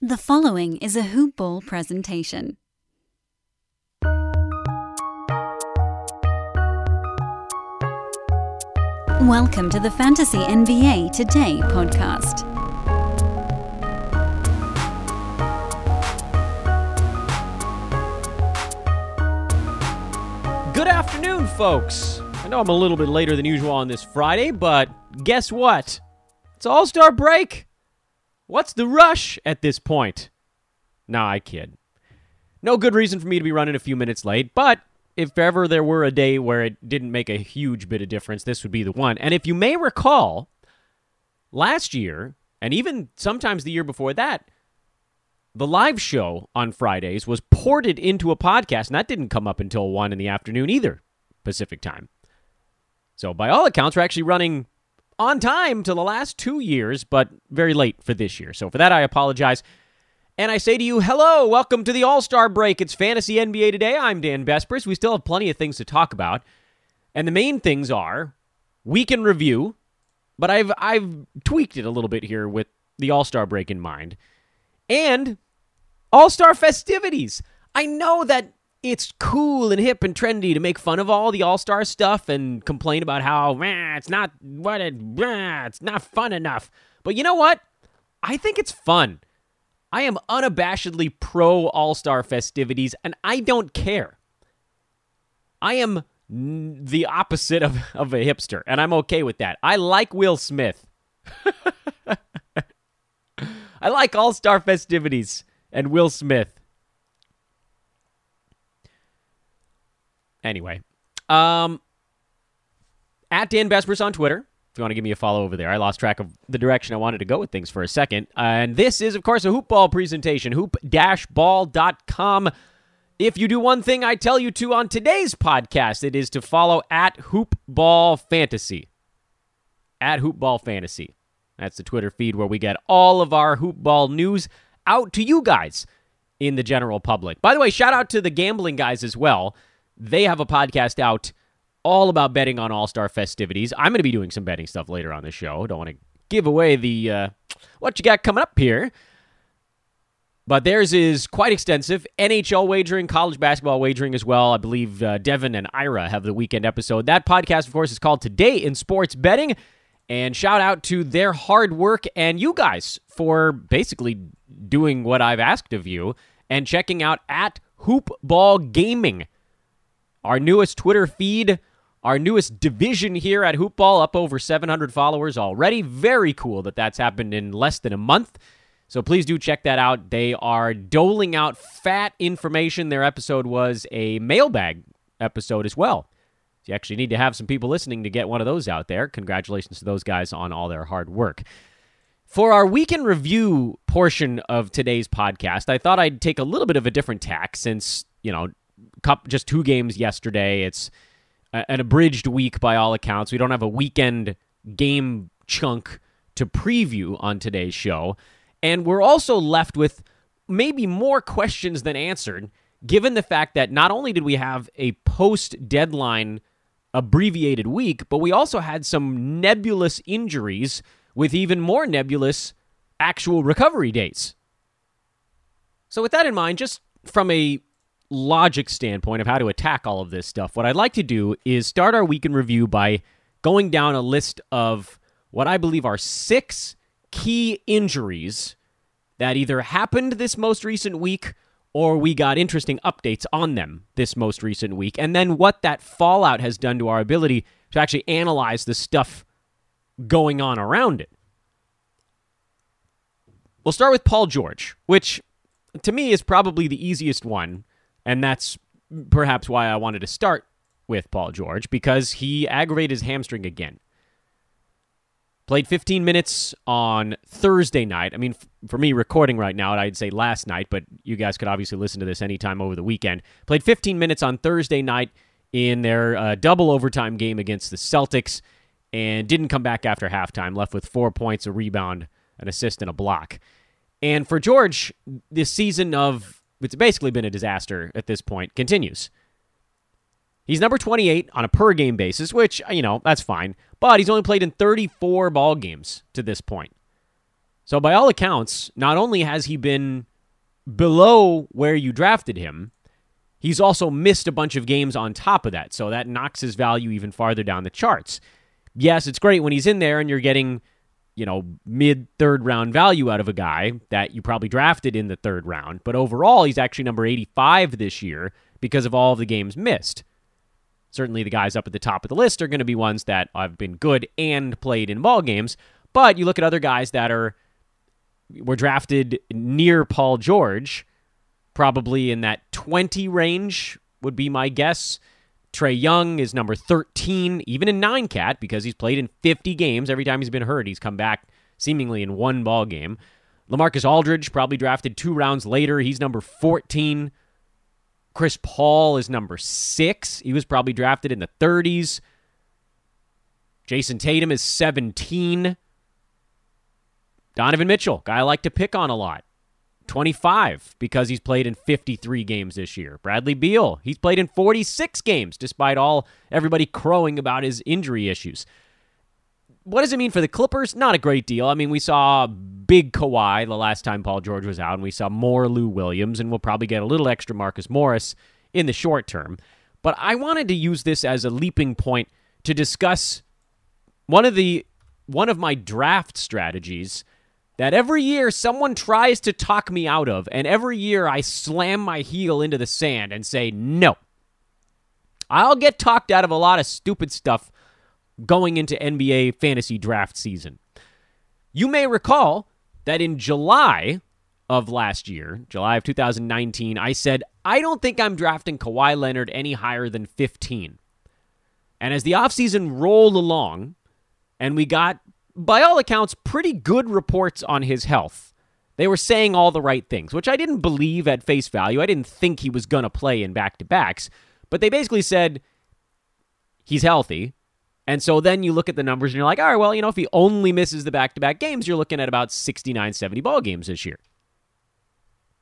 The following is a Hoop Ball presentation. Welcome to the Fantasy NBA Today podcast. Good afternoon, folks. I know I'm a little bit later than usual on this Friday, but guess what? It's All Star break. What's the rush at this point? Nah, I kid. No good reason for me to be running a few minutes late, but if ever there were a day where it didn't make a huge bit of difference, this would be the one. And if you may recall, last year, and even sometimes the year before that, the live show on Fridays was ported into a podcast, and that didn't come up until 1 in the afternoon either, Pacific time. So, by all accounts, we're actually running on time to the last two years, but very late for this year. So, for that, I apologize. And I say to you, hello, welcome to the All Star break. It's Fantasy NBA today. I'm Dan Besbris. We still have plenty of things to talk about. And the main things are week in review, but I've, I've tweaked it a little bit here with the All Star break in mind, and All Star festivities. I know that it's cool and hip and trendy to make fun of all the All Star stuff and complain about how it's not what it, it's not fun enough. But you know what? I think it's fun. I am unabashedly pro All Star festivities, and I don't care. I am n- the opposite of, of a hipster, and I'm okay with that. I like Will Smith. I like All Star festivities and Will Smith. Anyway, um, at Dan Besbris on Twitter. If you want to give me a follow over there, I lost track of the direction I wanted to go with things for a second. and this is, of course, a hoopball presentation, hoop-ball.com. If you do one thing I tell you to on today's podcast, it is to follow at Hoopball Fantasy. At Hoopball Fantasy. That's the Twitter feed where we get all of our hoopball news out to you guys in the general public. By the way, shout out to the gambling guys as well. They have a podcast out all about betting on All Star festivities. I'm going to be doing some betting stuff later on the show. Don't want to give away the uh, what you got coming up here. But theirs is quite extensive. NHL wagering, college basketball wagering as well. I believe uh, Devin and Ira have the weekend episode. That podcast, of course, is called Today in Sports Betting. And shout out to their hard work and you guys for basically doing what I've asked of you and checking out at Hoopball Gaming, our newest Twitter feed, our newest division here at Hoopball, up over 700 followers already. Very cool that that's happened in less than a month. So please do check that out. They are doling out fat information. Their episode was a mailbag episode as well. So You actually need to have some people listening to get one of those out there. Congratulations to those guys on all their hard work. For our weekend review portion of today's podcast, I thought I'd take a little bit of a different tack since, you know, just two games yesterday. It's an abridged week by all accounts. We don't have a weekend game chunk to preview on today's show. And we're also left with maybe more questions than answered, given the fact that not only did we have a post deadline abbreviated week, but we also had some nebulous injuries with even more nebulous actual recovery dates. So, with that in mind, just from a logic standpoint of how to attack all of this stuff, what I'd like to do is start our week in review by going down a list of what I believe are six key injuries that either happened this most recent week or we got interesting updates on them this most recent week, and then what that fallout has done to our ability to actually analyze the stuff going on around it. We'll start with Paul George, which to me is probably the easiest one, and that's perhaps why I wanted to start with Paul George because he aggravated his hamstring again. Played 15 minutes on Thursday night. I mean, f- for me, recording right now, I'd say last night, but you guys could obviously listen to this anytime over the weekend. Played 15 minutes on Thursday night in their uh, double overtime game against the Celtics and didn't come back after halftime, left with four points, a rebound, an assist, and a block. And for George, this season of it's basically been a disaster at this point continues. He's number 28 on a per game basis, which, you know, that's fine. But he's only played in 34 ball games to this point. So, by all accounts, not only has he been below where you drafted him, he's also missed a bunch of games on top of that. So, that knocks his value even farther down the charts. Yes, it's great when he's in there and you're getting, you know, mid third round value out of a guy that you probably drafted in the third round. But overall, he's actually number 85 this year because of all of the games missed. Certainly, the guys up at the top of the list are going to be ones that have been good and played in ball games. But you look at other guys that are were drafted near Paul George, probably in that 20 range would be my guess. Trae Young is number 13, even in nine cat, because he's played in 50 games. Every time he's been hurt, he's come back seemingly in one ball game. Lamarcus Aldridge, probably drafted two rounds later. He's number 14. Chris Paul is number six. He was probably drafted in the 30s. Jayson Tatum is 17. Donovan Mitchell, guy I like to pick on a lot. 25 because he's played in 53 games this year. Bradley Beal, he's played in 46 games despite all everybody crowing about his injury issues. What does it mean for the Clippers? Not a great deal. I mean, we saw big Kawhi the last time Paul George was out, and we saw more Lou Williams, and we'll probably get a little extra Marcus Morris in the short term. But I wanted to use this as a leaping point to discuss one of the one of my draft strategies that every year someone tries to talk me out of, and every year I slam my heel into the sand and say, no. I'll get talked out of a lot of stupid stuff going into NBA fantasy draft season. You may recall that in July of last year, July of 2019, I said, I don't think I'm drafting Kawhi Leonard any higher than 15. And as the offseason rolled along, and we got, by all accounts, pretty good reports on his health. They were saying all the right things, which I didn't believe at face value. I didn't think he was going to play in back to backs, but they basically said he's healthy. And so then you look at the numbers and you're like, all right, well, you know, if he only misses the back to back games, you're looking at about 69, 70 ball games this year.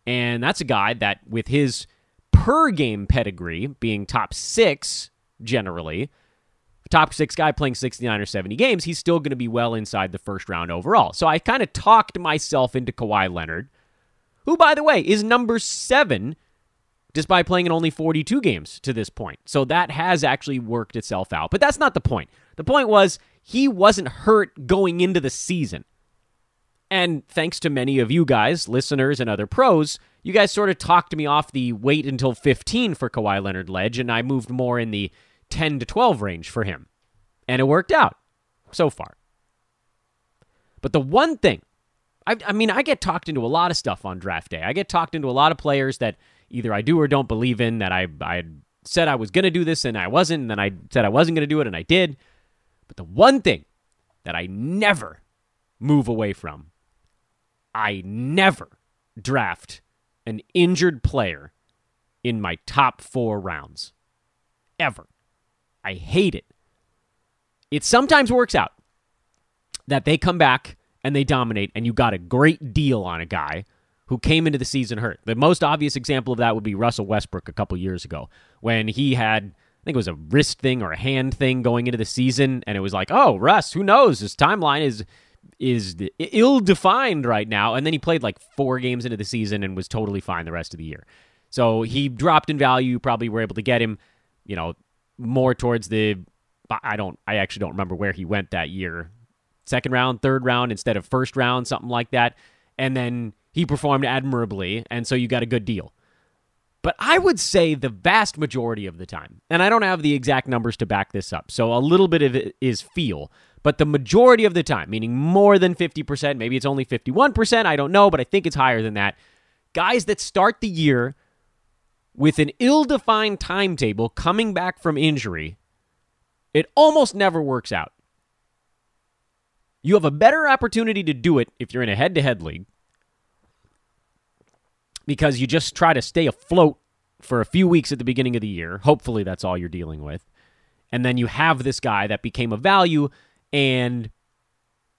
And that's a guy that, with his per game pedigree being top six generally, top six guy playing 69 or 70 games, he's still going to be well inside the first round overall. So I kind of talked myself into Kawhi Leonard, who, by the way, is number seven despite playing in only 42 games to this point. So that has actually worked itself out. But that's not the point. The point was he wasn't hurt going into the season. And thanks to many of you guys, listeners, and other pros, you guys sort of talked me off the wait until 15 for Kawhi Leonard ledge, and I moved more in the 10 to 12 range for him. And it worked out so far. But the one thing, I, I mean, I get talked into a lot of stuff on draft day. I get talked into a lot of players that either I do or don't believe in, that I, I said I was going to do this and I wasn't, and then I said I wasn't going to do it and I did. But the one thing that I never move away from, I never draft an injured player in my top four rounds. Ever. I hate it. It sometimes works out that they come back and they dominate, and you got a great deal on a guy who came into the season hurt. The most obvious example of that would be Russell Westbrook a couple years ago when he had, I think it was a wrist thing or a hand thing going into the season, and it was like, oh, Russ, who knows? His timeline is is ill defined right now. And then he played like four games into the season and was totally fine the rest of the year. So he dropped in value. Probably were able to get him, you know, more towards the. I don't. I actually don't remember where he went that year. Second round, third round instead of first round, something like that. And then he performed admirably, and so you got a good deal. But I would say the vast majority of the time, and I don't have the exact numbers to back this up, so a little bit of it is feel, but the majority of the time, meaning more than 50%, maybe it's only 51%, I don't know, but I think it's higher than that. Guys that start the year with an ill defined timetable coming back from injury, it almost never works out. You have a better opportunity to do it if you're in a head to head league because you just try to stay afloat for a few weeks at the beginning of the year. Hopefully, that's all you're dealing with. And then you have this guy that became a value. And,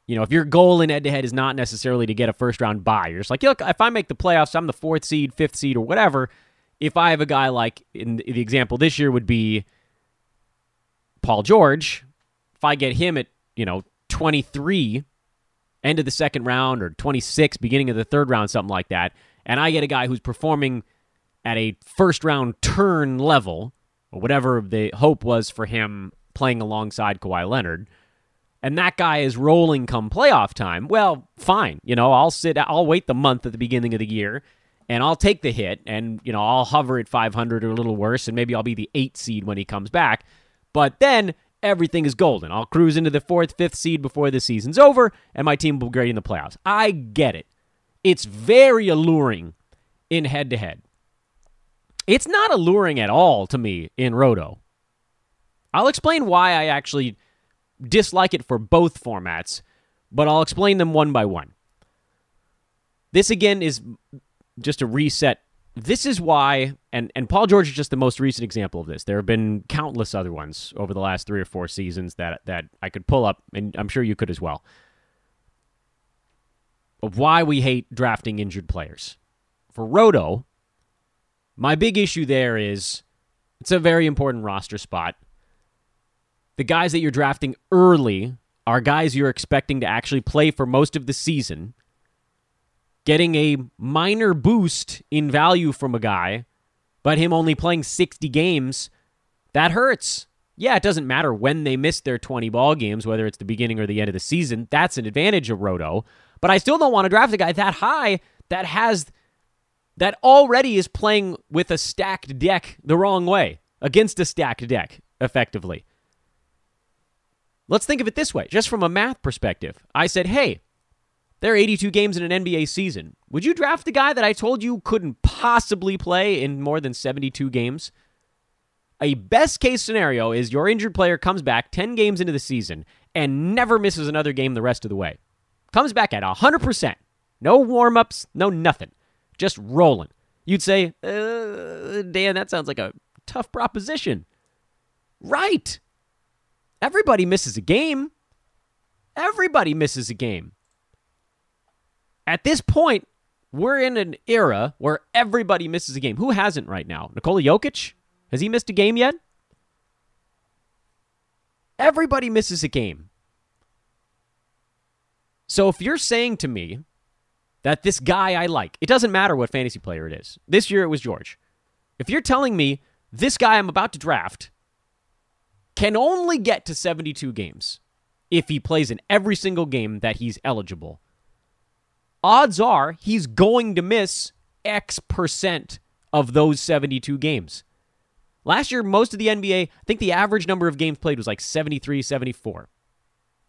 you know, if your goal in head to head is not necessarily to get a first round bye, you're just like, look, if I make the playoffs, I'm the fourth seed, fifth seed, or whatever. If I have a guy like, in the example this year would be Paul George, if I get him at, you know, 23 end of the second round or 26, beginning of the third round, something like that, and I get a guy who's performing at a first round turn level, or whatever the hope was for him playing alongside Kawhi Leonard, and that guy is rolling come playoff time, well, fine. You know, I'll sit, I'll wait the month at the beginning of the year and I'll take the hit and, you know, I'll hover at 500 or a little worse and maybe I'll be the eight seed when he comes back. But then everything is golden. I'll cruise into the fourth, fifth seed before the season's over and my team will be great in the playoffs. I get it. It's very alluring in head to head. It's not alluring at all to me in Roto. I'll explain why I actually dislike it for both formats, but I'll explain them one by one. This again is just to reset. This is why, and, and Paul George is just the most recent example of this. There have been countless other ones over the last three or four seasons that, that I could pull up, and I'm sure you could as well, of why we hate drafting injured players. For Roto, my big issue there is it's a very important roster spot the guys that you're drafting early are guys you're expecting to actually play for most of the season. Getting a minor boost in value from a guy, but him only playing 60 games, that hurts. Yeah, it doesn't matter when they miss their 20 ball games, whether it's the beginning or the end of the season. That's an advantage of Roto. But I still don't want to draft a guy that high that has that already is playing with a stacked deck the wrong way against a stacked deck effectively. Let's think of it this way, just from a math perspective. I said, hey, there are 82 games in an NBA season. Would you draft the guy that I told you couldn't possibly play in more than 72 games? A best case scenario is your injured player comes back 10 games into the season and never misses another game the rest of the way. Comes back at 100%. No warm ups, no nothing. Just rolling. You'd say, uh, Dan, that sounds like a tough proposition. Right. Everybody misses a game. Everybody misses a game. At this point, we're in an era where everybody misses a game. Who hasn't right now? Nikola Jokic? Has he missed a game yet? Everybody misses a game. So if you're saying to me that this guy I like, it doesn't matter what fantasy player it is. This year it was George. If you're telling me this guy I'm about to draft can only get to 72 games if he plays in every single game that he's eligible. Odds are he's going to miss X percent of those 72 games. Last year, most of the NBA, I think the average number of games played was like 73, 74.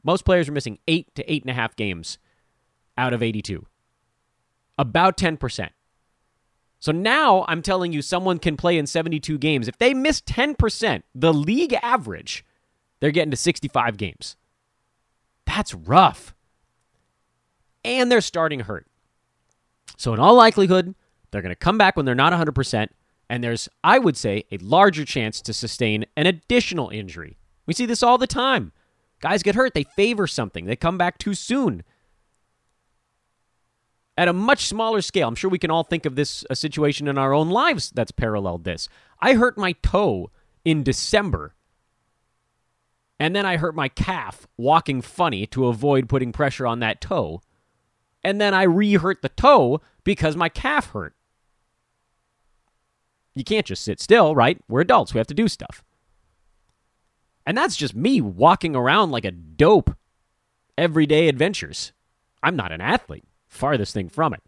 Most players are missing eight to eight and a half games out of 82. About 10%. So now I'm telling you, someone can play in 72 games. If they miss 10%, the league average, they're getting to 65 games. That's rough. And they're starting hurt. So, in all likelihood, they're going to come back when they're not 100%. And there's, I would say, a larger chance to sustain an additional injury. We see this all the time. Guys get hurt, they favor something, they come back too soon at a much smaller scale. I'm sure we can all think of this a situation in our own lives that's paralleled this. I hurt my toe in December. And then I hurt my calf walking funny to avoid putting pressure on that toe. And then I re hurt the toe because my calf hurt. You can't just sit still, right? We're adults. We have to do stuff. And that's just me walking around like a dope everyday adventures. I'm not an athlete farthest thing from it.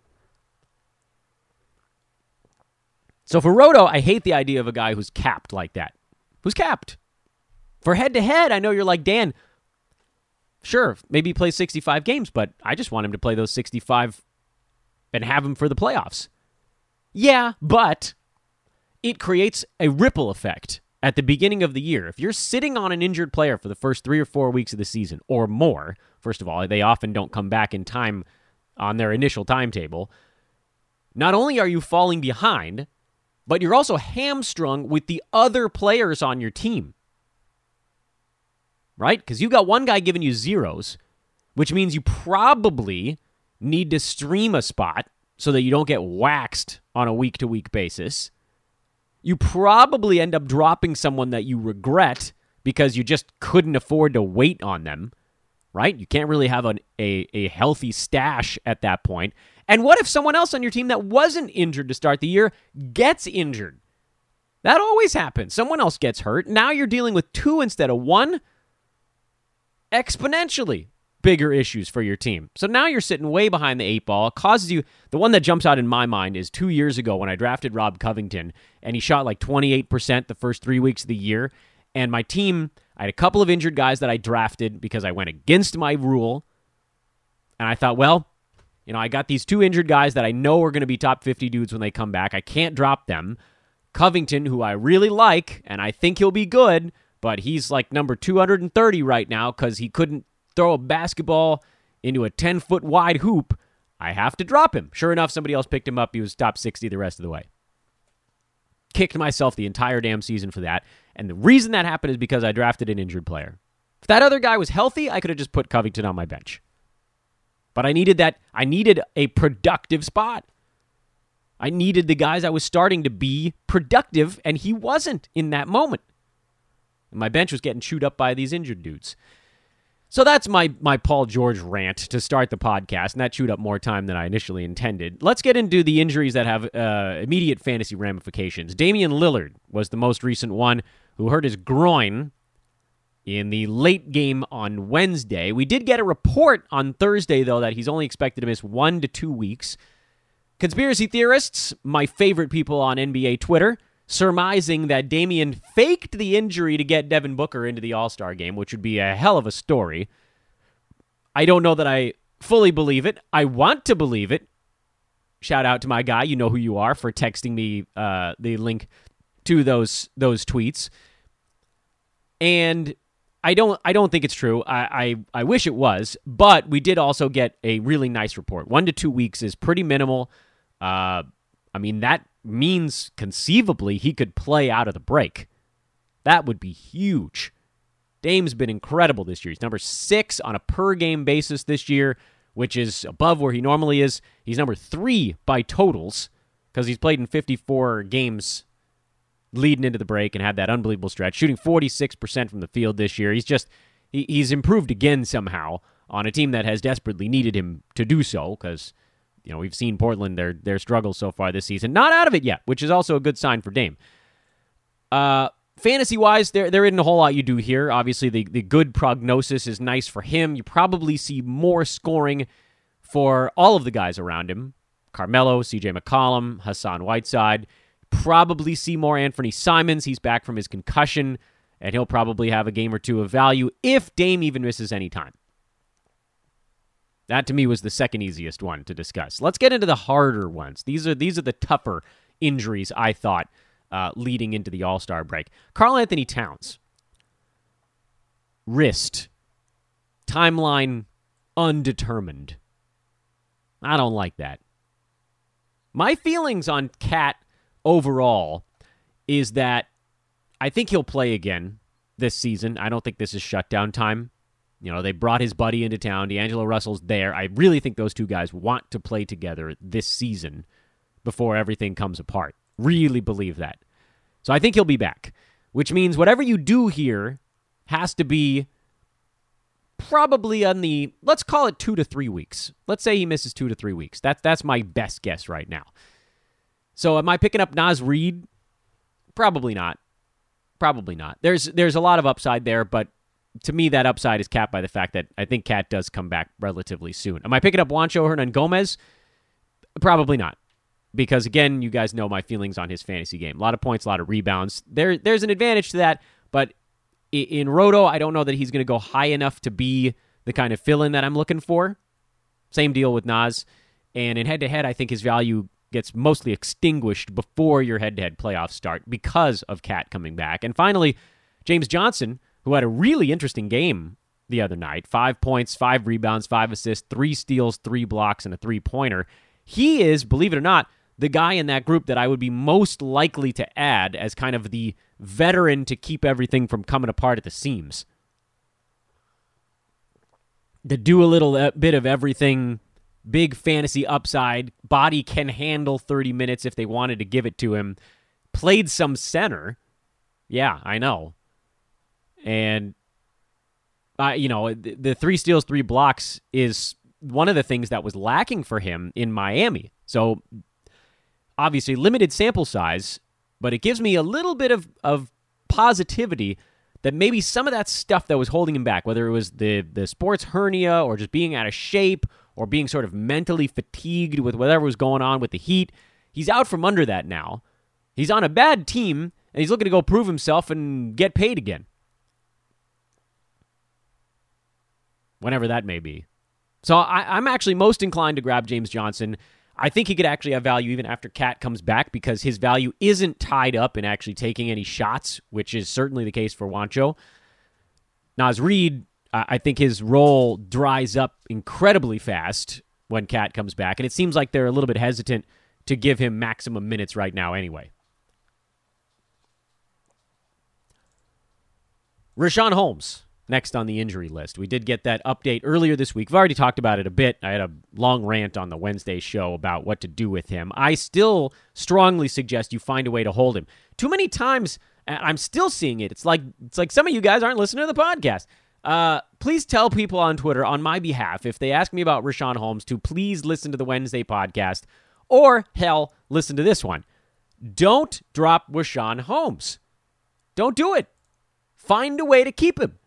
So for Roto, I hate the idea of a guy who's capped like that. Who's capped? For head to head, I know you're like, Dan, sure, maybe he plays 65 games, but I just want him to play those 65 and have him for the playoffs. Yeah, but it creates a ripple effect at the beginning of the year. If you're sitting on an injured player for the first three or four weeks of the season or more, first of all, they often don't come back in time on their initial timetable, not only are you falling behind, but you're also hamstrung with the other players on your team. Right? Because you got one guy giving you zeros, which means you probably need to stream a spot so that you don't get waxed on a week to week basis. You probably end up dropping someone that you regret because you just couldn't afford to wait on them right? You can't really have an, a, a healthy stash at that point. And what if someone else on your team that wasn't injured to start the year gets injured? That always happens. Someone else gets hurt. Now you're dealing with two instead of one. Exponentially bigger issues for your team. So now you're sitting way behind the eight ball. It causes you the one that jumps out in my mind is two years ago when I drafted Rob Covington and he shot like 28% the first three weeks of the year. And my team, I had a couple of injured guys that I drafted because I went against my rule. And I thought, well, you know, I got these two injured guys that I know are going to be top 50 dudes when they come back. I can't drop them. Covington, who I really like, and I think he'll be good, but he's like number 230 right now because he couldn't throw a basketball into a 10 foot wide hoop. I have to drop him. Sure enough, somebody else picked him up. He was top 60 the rest of the way. Kicked myself the entire damn season for that. And the reason that happened is because I drafted an injured player. If that other guy was healthy, I could have just put Covington on my bench. But I needed that. I needed a productive spot. I needed the guys I was starting to be productive, and he wasn't in that moment. My bench was getting chewed up by these injured dudes. So that's my my Paul George rant to start the podcast, and that chewed up more time than I initially intended. Let's get into the injuries that have uh, immediate fantasy ramifications. Damian Lillard was the most recent one who hurt his groin in the late game on Wednesday. We did get a report on Thursday, though, that he's only expected to miss one to two weeks. Conspiracy theorists, my favorite people on NBA Twitter, surmising that Damian faked the injury to get Devin Booker into the All Star game, which would be a hell of a story. I don't know that I fully believe it. I want to believe it. Shout out to my guy, you know who you are, for texting me uh, the link to those those tweets. And I don't I don't think it's true. I, I, I wish it was, but we did also get a really nice report. One to two weeks is pretty minimal. Uh, I mean, that means conceivably he could play out of the break. That would be huge. Dame's been incredible this year. He's number six on a per game basis this year, which is above where he normally is. He's number three by totals because he's played in 54 games leading into the break and had that unbelievable stretch, shooting 46% from the field this year. He's just, he, he's improved again somehow on a team that has desperately needed him to do so because you know, we've seen Portland their their struggles so far this season. Not out of it yet, which is also a good sign for Dame. Uh, fantasy wise, there there isn't a whole lot you do here. Obviously, the the good prognosis is nice for him. You probably see more scoring for all of the guys around him: Carmelo, C.J. McCollum, Hassan Whiteside. Probably see more Anthony Simons. He's back from his concussion, and he'll probably have a game or two of value if Dame even misses any time. That to me was the second easiest one to discuss. Let's get into the harder ones. These are these are the tougher injuries I thought uh, leading into the All Star break. Karl-Anthony Towns, wrist, timeline undetermined. I don't like that. My feelings on KAT overall is that I think he'll play again this season. I don't think this is shutdown time. You know, they brought his buddy into town. D'Angelo Russell's there. I really think those two guys want to play together this season before everything comes apart. Really believe that. So I think he'll be back, which means whatever you do here has to be probably on the let's call it two to three weeks. Let's say he misses two to three weeks. That's that's my best guess right now. So am I picking up Naz Reid? Probably not. Probably not. There's there's a lot of upside there, but to me, that upside is capped by the fact that I think KAT does come back relatively soon. Am I picking up Juancho Hernangomez? Probably not. Because again, you guys know my feelings on his fantasy game. A lot of points, a lot of rebounds. There, there's an advantage to that, but in Roto, I don't know that he's going to go high enough to be the kind of fill-in that I'm looking for. Same deal with Naz. And in head-to-head, I think his value gets mostly extinguished before your head-to-head playoffs start because of KAT coming back. And finally, James Johnson who had a really interesting game the other night five points, five rebounds, five assists, three steals, three blocks, and a three pointer. He is, believe it or not, the guy in that group that I would be most likely to add as kind of the veteran to keep everything from coming apart at the seams. To do a little uh, bit of everything, big fantasy upside, body can handle 30 minutes if they wanted to give it to him. Played some center. Yeah, I know. And uh, you know, the, the three steals, three blocks is one of the things that was lacking for him in Miami. So obviously limited sample size, but it gives me a little bit of, of positivity that maybe some of that stuff that was holding him back, whether it was the the sports hernia or just being out of shape or being sort of mentally fatigued with whatever was going on with the Heat, he's out from under that now. He's on a bad team and he's looking to go prove himself and get paid again. Whenever that may be. So I, am actually most inclined to grab James Johnson. I think he could actually have value even after KAT comes back because his value isn't tied up in actually taking any shots, which is certainly the case for Juancho. Naz Reid, I think his role dries up incredibly fast when KAT comes back, and it seems like they're a little bit hesitant to give him maximum minutes right now anyway. Richaun Holmes next on the injury list. We did get that update earlier this week. We've already talked about it a bit. I had a long rant on the Wednesday show about what to do with him. I still strongly suggest you find a way to hold him. Too many times, I'm still seeing it. It's like it's like some of you guys aren't listening to the podcast. Uh, please tell people on Twitter on my behalf if they ask me about Richaun Holmes to please listen to the Wednesday podcast or hell, listen to this one. Don't drop Richaun Holmes. Don't do it. Find a way to keep him.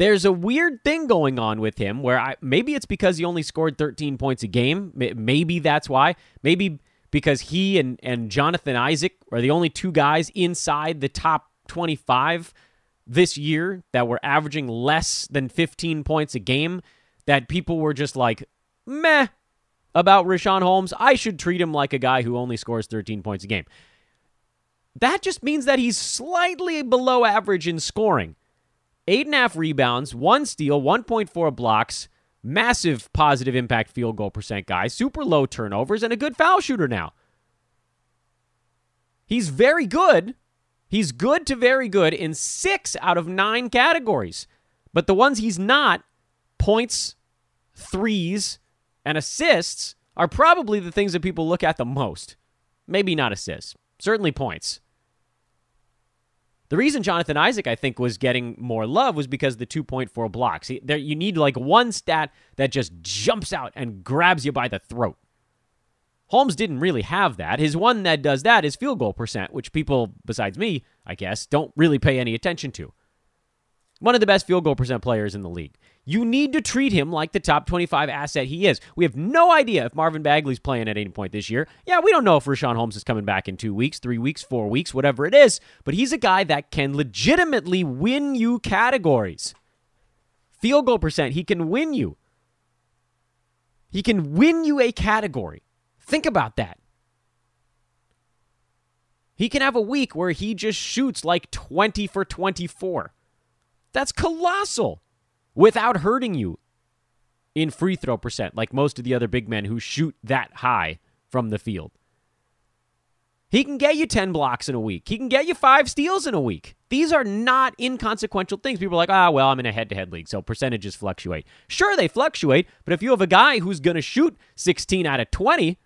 There's a weird thing going on with him where I, maybe it's because he only scored 13 points a game. Maybe that's why. Maybe because he and, and Jonathan Isaac are the only two guys inside the top 25 this year that were averaging less than 15 points a game that people were just like, meh, about Richaun Holmes. I should treat him like a guy who only scores 13 points a game. That just means that he's slightly below average in scoring eight and a half rebounds, one steal, 1.4 blocks, massive positive impact field goal percent guy, super low turnovers, and a good foul shooter now. He's very good. He's good to very good in six out of nine categories. But the ones he's not, points, threes, and assists, are probably the things that people look at the most. Maybe not assists, certainly points. The reason Jonathan Isaac, I think, was getting more love was because the 2.4 blocks. There, you need like one stat that just jumps out and grabs you by the throat. Holmes didn't really have that. His one that does that is field goal percent, which people, besides me, I guess, don't really pay any attention to. One of the best field goal percent players in the league. You need to treat him like the top 25 asset he is. We have no idea if Marvin Bagley's playing at any point this year. Yeah, we don't know if Richaun Holmes is coming back in two weeks, three weeks, four weeks, whatever it is, but he's a guy that can legitimately win you categories. Field goal percent, he can win you. He can win you a category. Think about that. He can have a week where he just shoots like 20 for 24. That's colossal without hurting you in free throw percent, like most of the other big men who shoot that high from the field. He can get you 10 blocks in a week. He can get you five steals in a week. These are not inconsequential things. People are like, ah, well, I'm in a head to head league, so percentages fluctuate. Sure, they fluctuate, but if you have a guy who's going to shoot 16 out of 20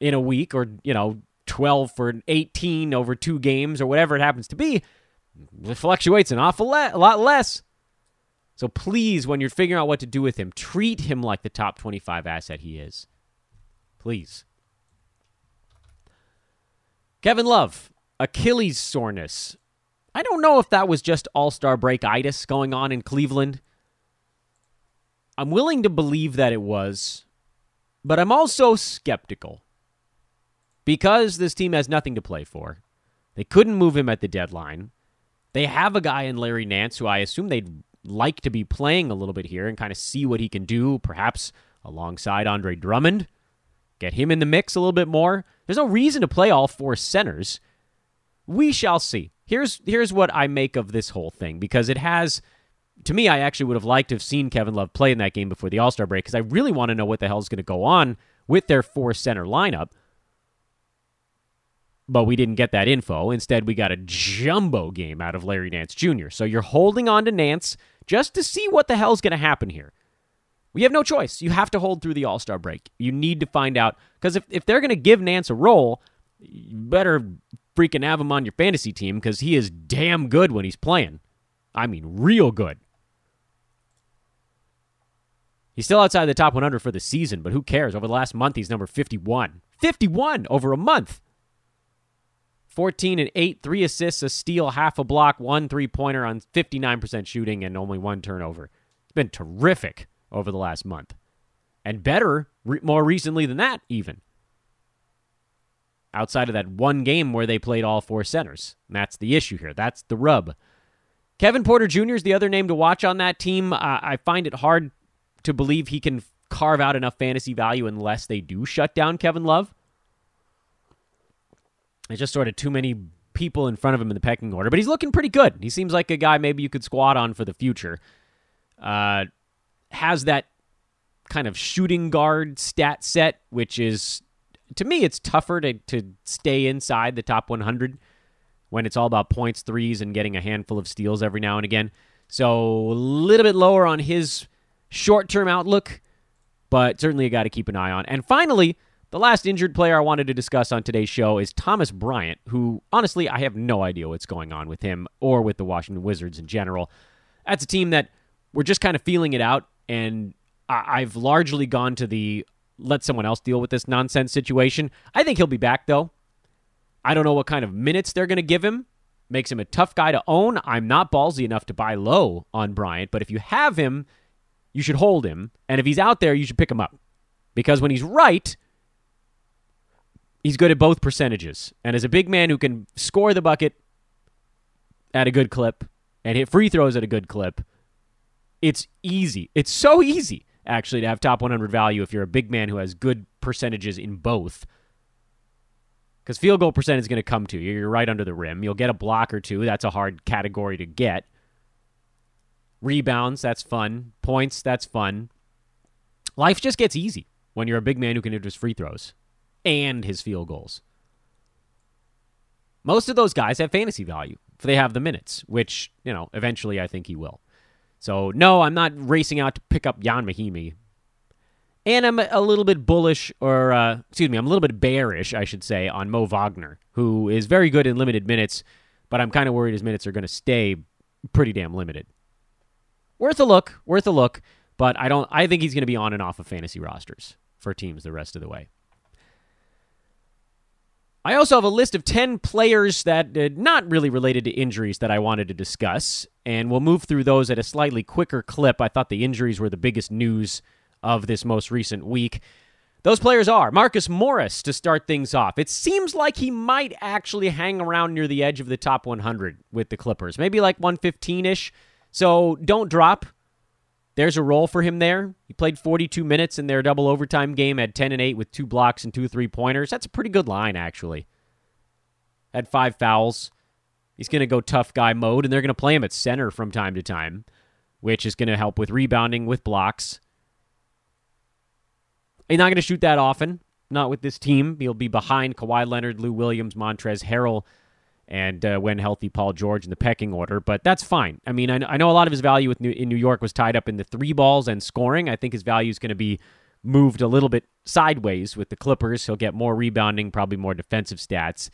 in a week or, you know, 12 for 18 over two games or whatever it happens to be, it fluctuates an awful le- lot less. So please, when you're figuring out what to do with him, treat him like the top 25 asset he is. Please. Kevin Love, Achilles soreness. I don't know if that was just all star break itis going on in Cleveland. I'm willing to believe that it was, but I'm also skeptical. Because this team has nothing to play for. They couldn't move him at the deadline. They have a guy in Larry Nance who I assume they'd like to be playing a little bit here and kind of see what he can do, perhaps alongside Andre Drummond. Get him in the mix a little bit more. There's no reason to play all four centers. We shall see. Here's here's what I make of this whole thing because it has to me I actually would have liked to have seen Kevin Love play in that game before the All-Star break because I really want to know what the hell is going to go on with their four center lineup. But we didn't get that info. Instead, we got a jumbo game out of Larry Nance Jr. So you're holding on to Nance just to see what the hell's going to happen here. We have no choice. You have to hold through the All Star break. You need to find out because if, if they're going to give Nance a role, you better freaking have him on your fantasy team because he is damn good when he's playing. I mean, real good. He's still outside the top 100 for the season, but who cares? Over the last month, he's number 51. 51 over a month. 14 and 8, three assists, a steal, half a block, one three pointer on 59% shooting, and only one turnover. It's been terrific over the last month. And better re- more recently than that, even. Outside of that one game where they played all four centers. And that's the issue here. That's the rub. Kevin Porter Jr. is the other name to watch on that team. I find it hard to believe he can carve out enough fantasy value unless they do shut down Kevin Love. Just sort of too many people in front of him in the pecking order, but he's looking pretty good. He seems like a guy maybe you could squat on for the future. Uh, has that kind of shooting guard stat set, which is to me it's tougher to to stay inside the top 100 when it's all about points, threes, and getting a handful of steals every now and again. So a little bit lower on his short term outlook, but certainly a guy to keep an eye on. And finally, the last injured player I wanted to discuss on today's show is Thomas Bryant, who honestly I have no idea what's going on with him or with the Washington Wizards in general. That's a team that we're just kind of feeling it out, and I've largely gone to the let someone else deal with this nonsense situation. I think he'll be back though. I don't know what kind of minutes they're going to give him. Makes him a tough guy to own. I'm not ballsy enough to buy low on Bryant, but if you have him, you should hold him. And if he's out there, you should pick him up. Because when he's right, he's good at both percentages. And as a big man who can score the bucket at a good clip and hit free throws at a good clip, it's easy. It's so easy, actually, to have top 100 value if you're a big man who has good percentages in both because field goal percent is going to come to you. You're right under the rim. You'll get a block or two. That's a hard category to get. Rebounds, that's fun. Points, that's fun. Life just gets easy when you're a big man who can hit his free throws and his field goals. Most of those guys have fantasy value if they have the minutes, which, you know, eventually I think he will. So, no, I'm not racing out to pick up Ian Mahinmi and I'm a little bit bullish, or uh, excuse me, I'm a little bit bearish, I should say, on Mo Wagner, who is very good in limited minutes, but I'm kind of worried his minutes are going to stay pretty damn limited. Worth a look, worth a look, but I don't. I think he's going to be on and off of fantasy rosters for teams the rest of the way. I also have a list of 10 players that uh, not really related to injuries that I wanted to discuss, and we'll move through those at a slightly quicker clip. I thought the injuries were the biggest news of this most recent week. Those players are Marcus Morris to start things off. It seems like he might actually hang around near the edge of the top 100 with the Clippers, maybe like 115 ish. So don't drop. There's a role for him there. He played 42 minutes in their double overtime game, had 10 and 8 with two blocks and two three pointers. That's a pretty good line, actually. Had five fouls. He's going to go tough guy mode, and they're going to play him at center from time to time, which is going to help with rebounding, with blocks. He's not going to shoot that often, not with this team. He'll be behind Kawhi Leonard, Lou Williams, Montrezl Harrell, and uh, when healthy, Paul George in the pecking order. But that's fine. I mean, I, I know a lot of his value with New, in New York was tied up in the three balls and scoring. I think his value is going to be moved a little bit sideways with the Clippers. He'll get more rebounding, probably more defensive stats.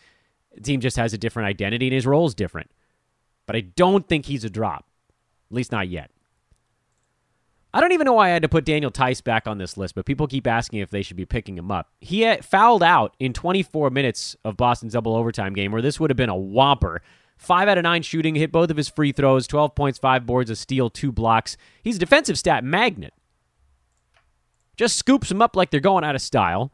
The team just has a different identity, and his role is different. But I don't think he's a drop, at least not yet. I don't even know why I had to put Daniel Theis back on this list, but people keep asking if they should be picking him up. He uh, fouled out in 24 minutes of Boston's double overtime game, where this would have been a whopper. Five out of nine shooting, hit both of his free throws, 12 points, five boards, a steal, two blocks. He's a defensive stat magnet. Just scoops them up like they're going out of style.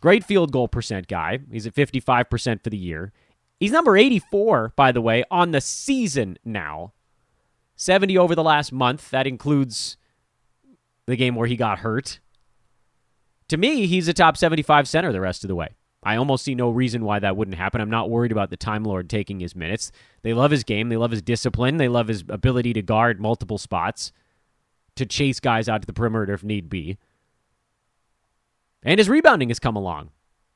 Great field goal percent guy. He's at 55% for the year. He's number 84, by the way, on the season now. 70 over the last month. That includes the game where he got hurt. To me, he's a top 75 center the rest of the way. I almost see no reason why that wouldn't happen. I'm not worried about the Time Lord taking his minutes. They love his game. They love his discipline. They love his ability to guard multiple spots, to chase guys out to the perimeter if need be. And his rebounding has come along.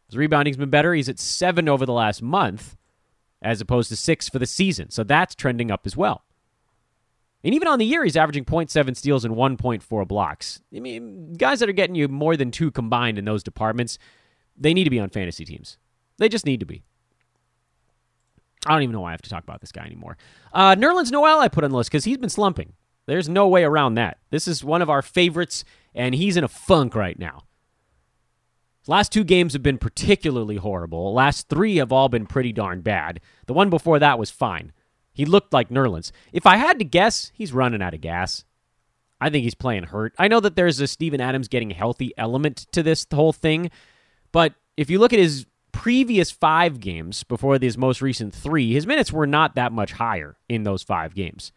His rebounding's been better. He's at seven over the last month, as opposed to six for the season. So that's trending up as well. And even on the year, he's averaging 0.7 steals and 1.4 blocks. I mean, guys that are getting you more than two combined in those departments, they need to be on fantasy teams. They just need to be. I don't even know why I have to talk about this guy anymore. Uh, Nerlens Noel, I put on the list because he's been slumping. There's no way around that. This is one of our favorites, and he's in a funk right now. Last two games have been particularly horrible. Last three have all been pretty darn bad. The one before that was fine. He looked like Nerlens. If I had to guess, he's running out of gas. I think he's playing hurt. I know that there's a Steven Adams getting healthy element to this whole thing, but if you look at his previous five games before these most recent three, his minutes were not that much higher in those five games.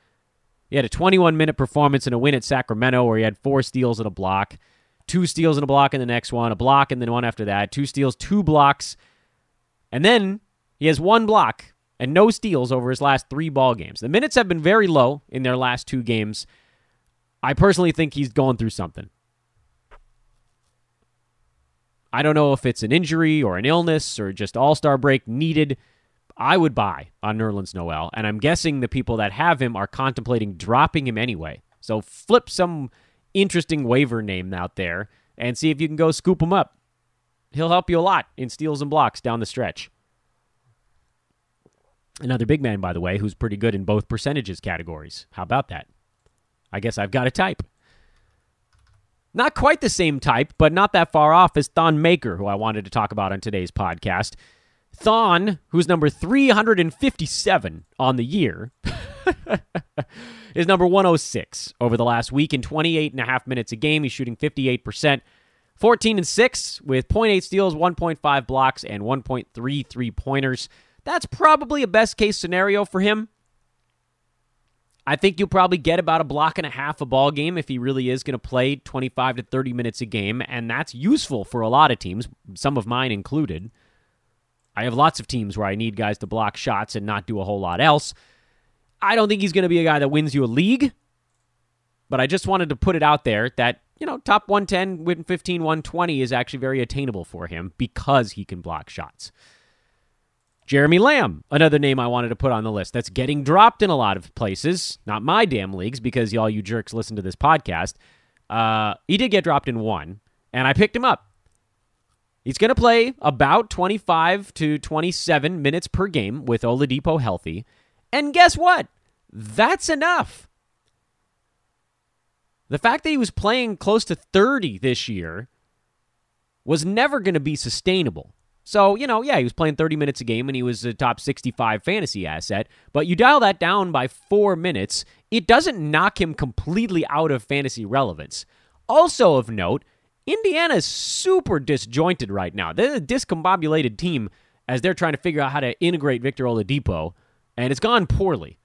He had a 21 minute performance in a win at Sacramento where he had four steals and a block, two steals and a block in the next one, a block and then one after that, two steals, two blocks, and then he has one block and no steals over his last three ball games. The minutes have been very low in their last two games. I personally think he's going through something. I don't know if it's an injury or an illness or just all star break needed. I would buy on Nerlens Noel, and I'm guessing the people that have him are contemplating dropping him anyway. So flip some interesting waiver name out there and see if you can go scoop him up. He'll help you a lot in steals and blocks down the stretch. Another big man, by the way, who's pretty good in both percentages categories. How about that? I guess I've got a type. Not quite the same type, but not that far off as Thon Maker, who I wanted to talk about on today's podcast. Thon, who's number 357 on the year, is number 106 over the last week in 28 and a half minutes a game. He's shooting 58%, 14 and 6 with 0.8 steals, 1.5 blocks, and 1.33 pointers. That's probably a best case scenario for him. I think you'll probably get about a block and a half a ball game if he really is going to play 25 to 30 minutes a game, and that's useful for a lot of teams, some of mine included. I have lots of teams where I need guys to block shots and not do a whole lot else. I don't think he's going to be a guy that wins you a league, but I just wanted to put it out there that, you know, top 110, win 15, 120 is actually very attainable for him because he can block shots. Jeremy Lamb, another name I wanted to put on the list that's getting dropped in a lot of places, not my damn leagues because y'all you jerks listen to this podcast. Uh, he did get dropped in one, and I picked him up. He's going to play about 25 to 27 minutes per game with Oladipo healthy. And guess what? That's enough. The fact that he was playing close to 30 this year was never going to be sustainable. So, you know, yeah, he was playing 30 minutes a game and he was a top 65 fantasy asset, but you dial that down by four minutes, it doesn't knock him completely out of fantasy relevance. Also, of note, Indiana is super disjointed right now. They're a discombobulated team as they're trying to figure out how to integrate Victor Oladipo, and it's gone poorly.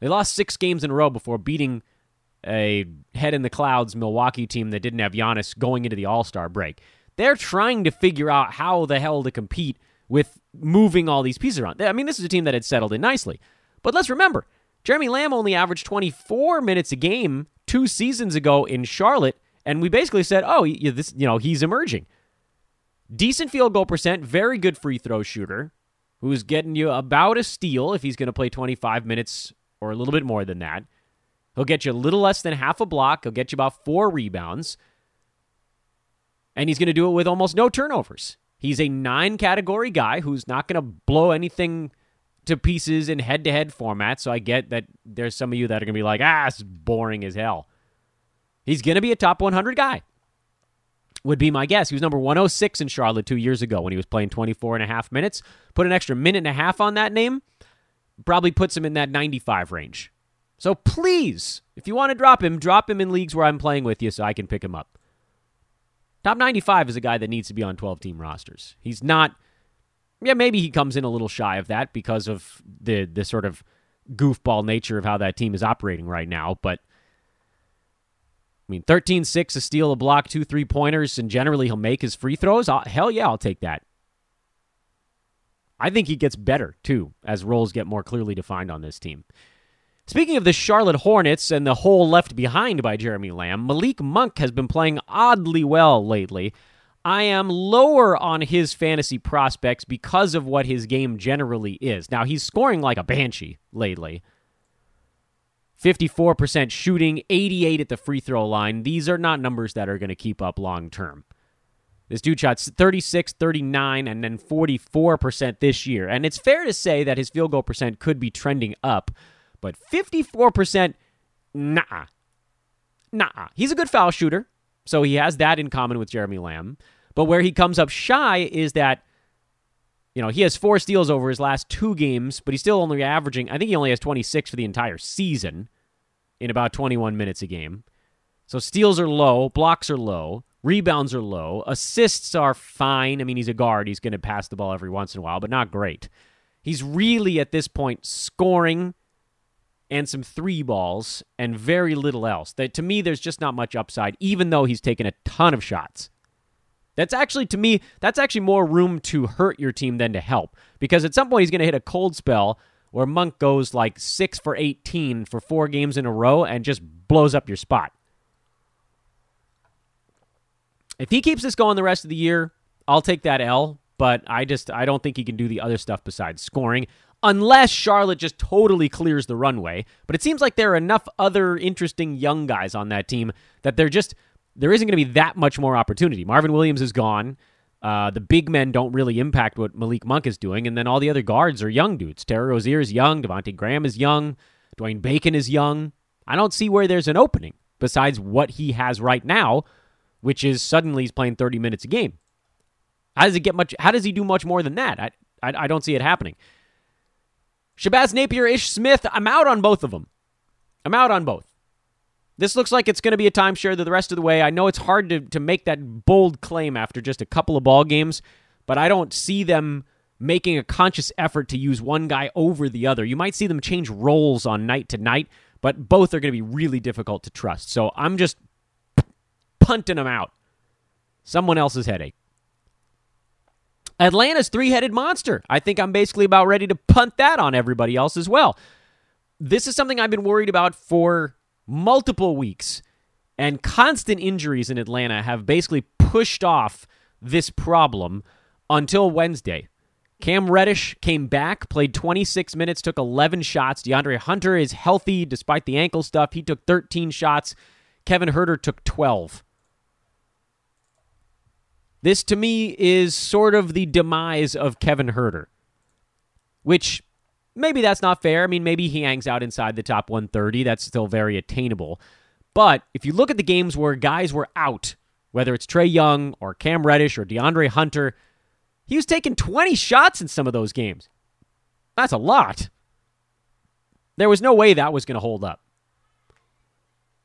They lost six games in a row before beating a head in the clouds Milwaukee team that didn't have Giannis going into the All Star break. They're trying to figure out how the hell to compete with moving all these pieces around. I mean, this is a team that had settled in nicely. But let's remember, Jeremy Lamb only averaged 24 minutes a game two seasons ago in Charlotte, and we basically said, "Oh, this, you know, he's emerging." Decent field goal percent, very good free throw shooter, who's getting you about a steal if he's going to play 25 minutes or a little bit more than that. He'll get you a little less than half a block. He'll get you about four rebounds and he's going to do it with almost no turnovers. He's a nine category guy who's not going to blow anything to pieces in head to head format. So I get that there's some of you that are going to be like, ah, it's boring as hell. He's going to be a top 100 guy, would be my guess. He was number 106 in Charlotte two years ago when he was playing 24 and a half minutes. Put an extra minute and a half on that name, probably puts him in that 95 range. So please, if you want to drop him, drop him in leagues where I'm playing with you so I can pick him up. Top 95 is a guy that needs to be on 12 team rosters. He's not yeah, maybe he comes in a little shy of that because of the the sort of goofball nature of how that team is operating right now, but I mean, 13 6, a steal, a block, two three pointers, and generally he'll make his free throws. I'll, hell yeah, I'll take that. I think he gets better, too, as roles get more clearly defined on this team. Speaking of the Charlotte Hornets and the hole left behind by Jeremy Lamb, Malik Monk has been playing oddly well lately. I am lower on his fantasy prospects because of what his game generally is. Now, he's scoring like a banshee lately. 54% shooting, 88 at the free throw line. These are not numbers that are going to keep up long term. This dude shot 36, 39, and then 44% this year. And it's fair to say that his field goal percent could be trending up, but 54%, nah. Nah. He's a good foul shooter, so he has that in common with Jeremy Lamb. But where he comes up shy is that, you know, he has four steals over his last two games, but he's still only averaging, I think he only has 26 for the entire season in about 21 minutes a game. So steals are low, blocks are low. Rebounds are low. Assists are fine. I mean, he's a guard. He's going to pass the ball every once in a while, but not great. He's really, at this point, scoring and some three balls and very little else. That To me, there's just not much upside, even though he's taken a ton of shots. That's actually, to me, that's actually more room to hurt your team than to help. Because at some point, he's going to hit a cold spell where Monk goes like 6 for 18 for four games in a row and just blows up your spot. If he keeps this going the rest of the year, I'll take that L, but I just I don't think he can do the other stuff besides scoring unless Charlotte just totally clears the runway. But it seems like there are enough other interesting young guys on that team that they're just there isn't going to be that much more opportunity. Marvin Williams is gone. Uh, the big men don't really impact what Malik Monk is doing, and then all the other guards are young dudes. Terry Rozier is young. Devonte Graham is young. Dwayne Bacon is young. I don't see where there's an opening besides what he has right now, which is suddenly he's playing 30 minutes a game. How does it get much? How does he do much more than that? I, I, I don't see it happening. Shabazz Napier, Ish Smith, I'm out on both of them. I'm out on both. This looks like it's going to be a timeshare the rest of the way. I know it's hard to, to make that bold claim after just a couple of ball games, but I don't see them making a conscious effort to use one guy over the other. You might see them change roles on night to night, but both are going to be really difficult to trust. So I'm just punting them out. Someone else's headache. Atlanta's three headed monster. I think I'm basically about ready to punt that on everybody else as well. This is something I've been worried about for multiple weeks, and constant injuries in Atlanta have basically pushed off this problem until Wednesday. Cam Reddish came back, played 26 minutes, took 11 shots. DeAndre Hunter is healthy despite the ankle stuff. He took 13 shots. Kevin Huerter took 12. This to me is sort of the demise of Kevin Huerter, which maybe that's not fair. I mean, maybe he hangs out inside the top 130. That's still very attainable. But if you look at the games where guys were out, whether it's Trae Young or Cam Reddish or DeAndre Hunter, he was taking 20 shots in some of those games. That's a lot. There was no way that was going to hold up.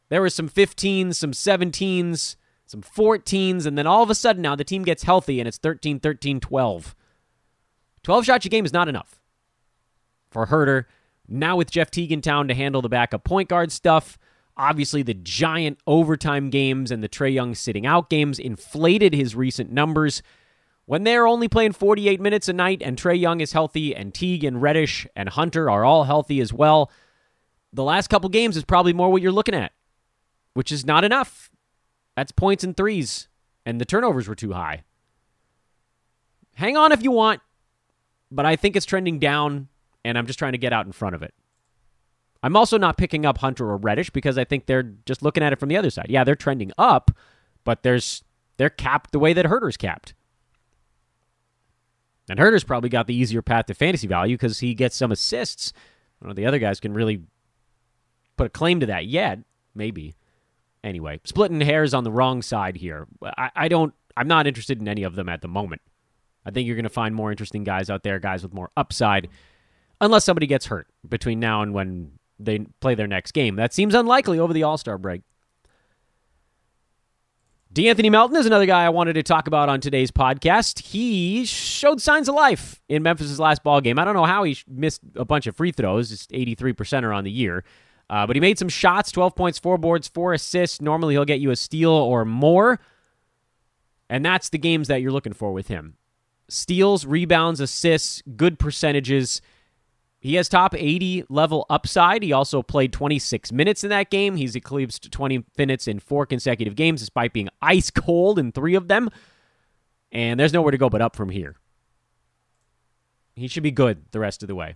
There were some 15s, some 17s, some 14s, and then all of a sudden now the team gets healthy and it's 13, 13, 12. 12 shots a game is not enough for Huerter. Now with Jeff Teague in town to handle the backup point guard stuff, obviously the giant overtime games and the Trae Young sitting out games inflated his recent numbers. When they're only playing 48 minutes a night and Trae Young is healthy and Teague and Reddish and Hunter are all healthy as well, the last couple games is probably more what you're looking at, which is not enough. That's points and threes, and the turnovers were too high. Hang on if you want, but I think it's trending down, and I'm just trying to get out in front of it. I'm also not picking up Hunter or Reddish because I think they're just looking at it from the other side. Yeah, they're trending up, but there's they're capped the way that Huerter's capped. And Huerter's probably got the easier path to fantasy value because he gets some assists. I don't know the other guys can really put a claim to that yet. Maybe. Anyway, splitting hairs on the wrong side here. I, I don't. I'm not interested in any of them at the moment. I think you're going to find more interesting guys out there, guys with more upside, unless somebody gets hurt between now and when they play their next game. That seems unlikely over the All Star break. De'Anthony Melton is another guy I wanted to talk about on today's podcast. He showed signs of life in Memphis' last ball game. I don't know how he missed a bunch of free throws. It's 83% on the year. Uh, but he made some shots 12 points, four boards, four assists. Normally he'll get you a steal or more. And that's the games that you're looking for with him steals, rebounds, assists, good percentages. He has top 80 level upside. He also played 26 minutes in that game. He's eclipsed 20 minutes in four consecutive games, despite being ice cold in three of them. And there's nowhere to go but up from here. He should be good the rest of the way.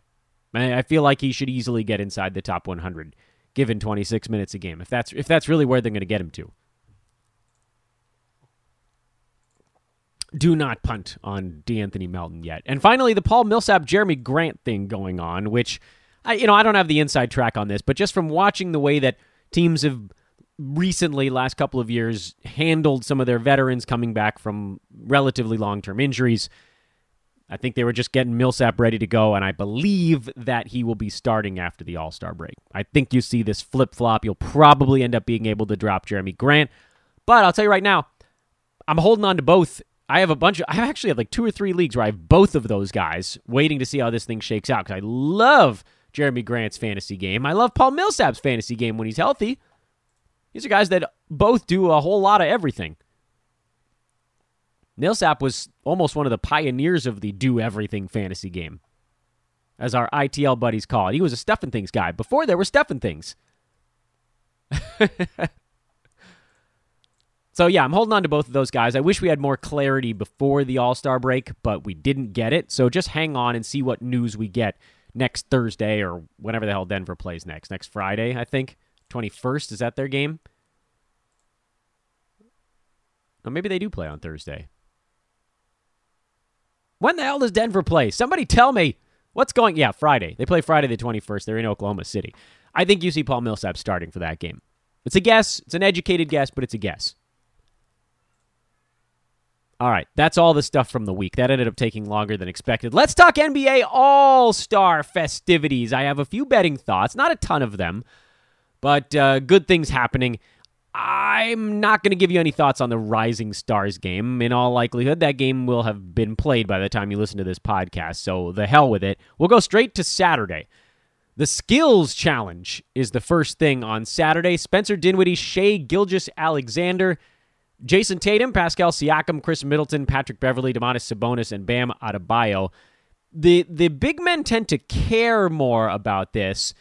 I feel like he should easily get inside the top 100 given 26 minutes a game. If that's if that's really where they're going to get him to. do not punt on De'Anthony Melton yet. And finally, the Paul Millsap Jerami Grant thing going on, which I you know I don't have the inside track on this, but just from watching the way that teams have recently last couple of years handled some of their veterans coming back from relatively long-term injuries. I think they were just getting Millsap ready to go, and I believe that he will be starting after the All Star break. I think you see this flip flop. You'll probably end up being able to drop Jerami Grant, but I'll tell you right now, I'm holding on to both. I have a bunch of, I actually have like two or three leagues where I have both of those guys waiting to see how this thing shakes out because I love Jerami Grant's fantasy game. I love Paul Millsap's fantasy game when he's healthy. These are guys that both do a whole lot of everything. Millsap was almost one of the pioneers of the do everything fantasy game, as our ITL buddies call it. He was a Stephen Things guy before there were Stephen Things. so, yeah, I'm holding on to both of those guys. I wish we had more clarity before the All Star break, but we didn't get it. So just hang on and see what news we get next Thursday or whenever the hell Denver plays next. Next Friday, I think. 21st, is that their game? Or maybe they do play on Thursday. When the hell does Denver play? Somebody tell me what's going. Yeah, Friday. They play Friday the 21st. They're in Oklahoma City. I think you see Paul Millsap starting for that game. It's a guess. It's an educated guess, but it's a guess. All right, that's all the stuff from the week. That ended up taking longer than expected. Let's talk NBA All Star festivities. I have a few betting thoughts, not a ton of them, but uh, good things happening. I'm not going to give you any thoughts on the Rising Stars game. In all likelihood, that game will have been played by the time you listen to this podcast, so the hell with it. We'll go straight to Saturday. The Skills Challenge is the first thing on Saturday. Spencer Dinwiddie, Shai Gilgeous Alexander, Jayson Tatum, Pascal Siakam, Khris Middleton, Patrick Beverley, Domantas Sabonis, and Bam Adebayo. The, the big men tend to care more about this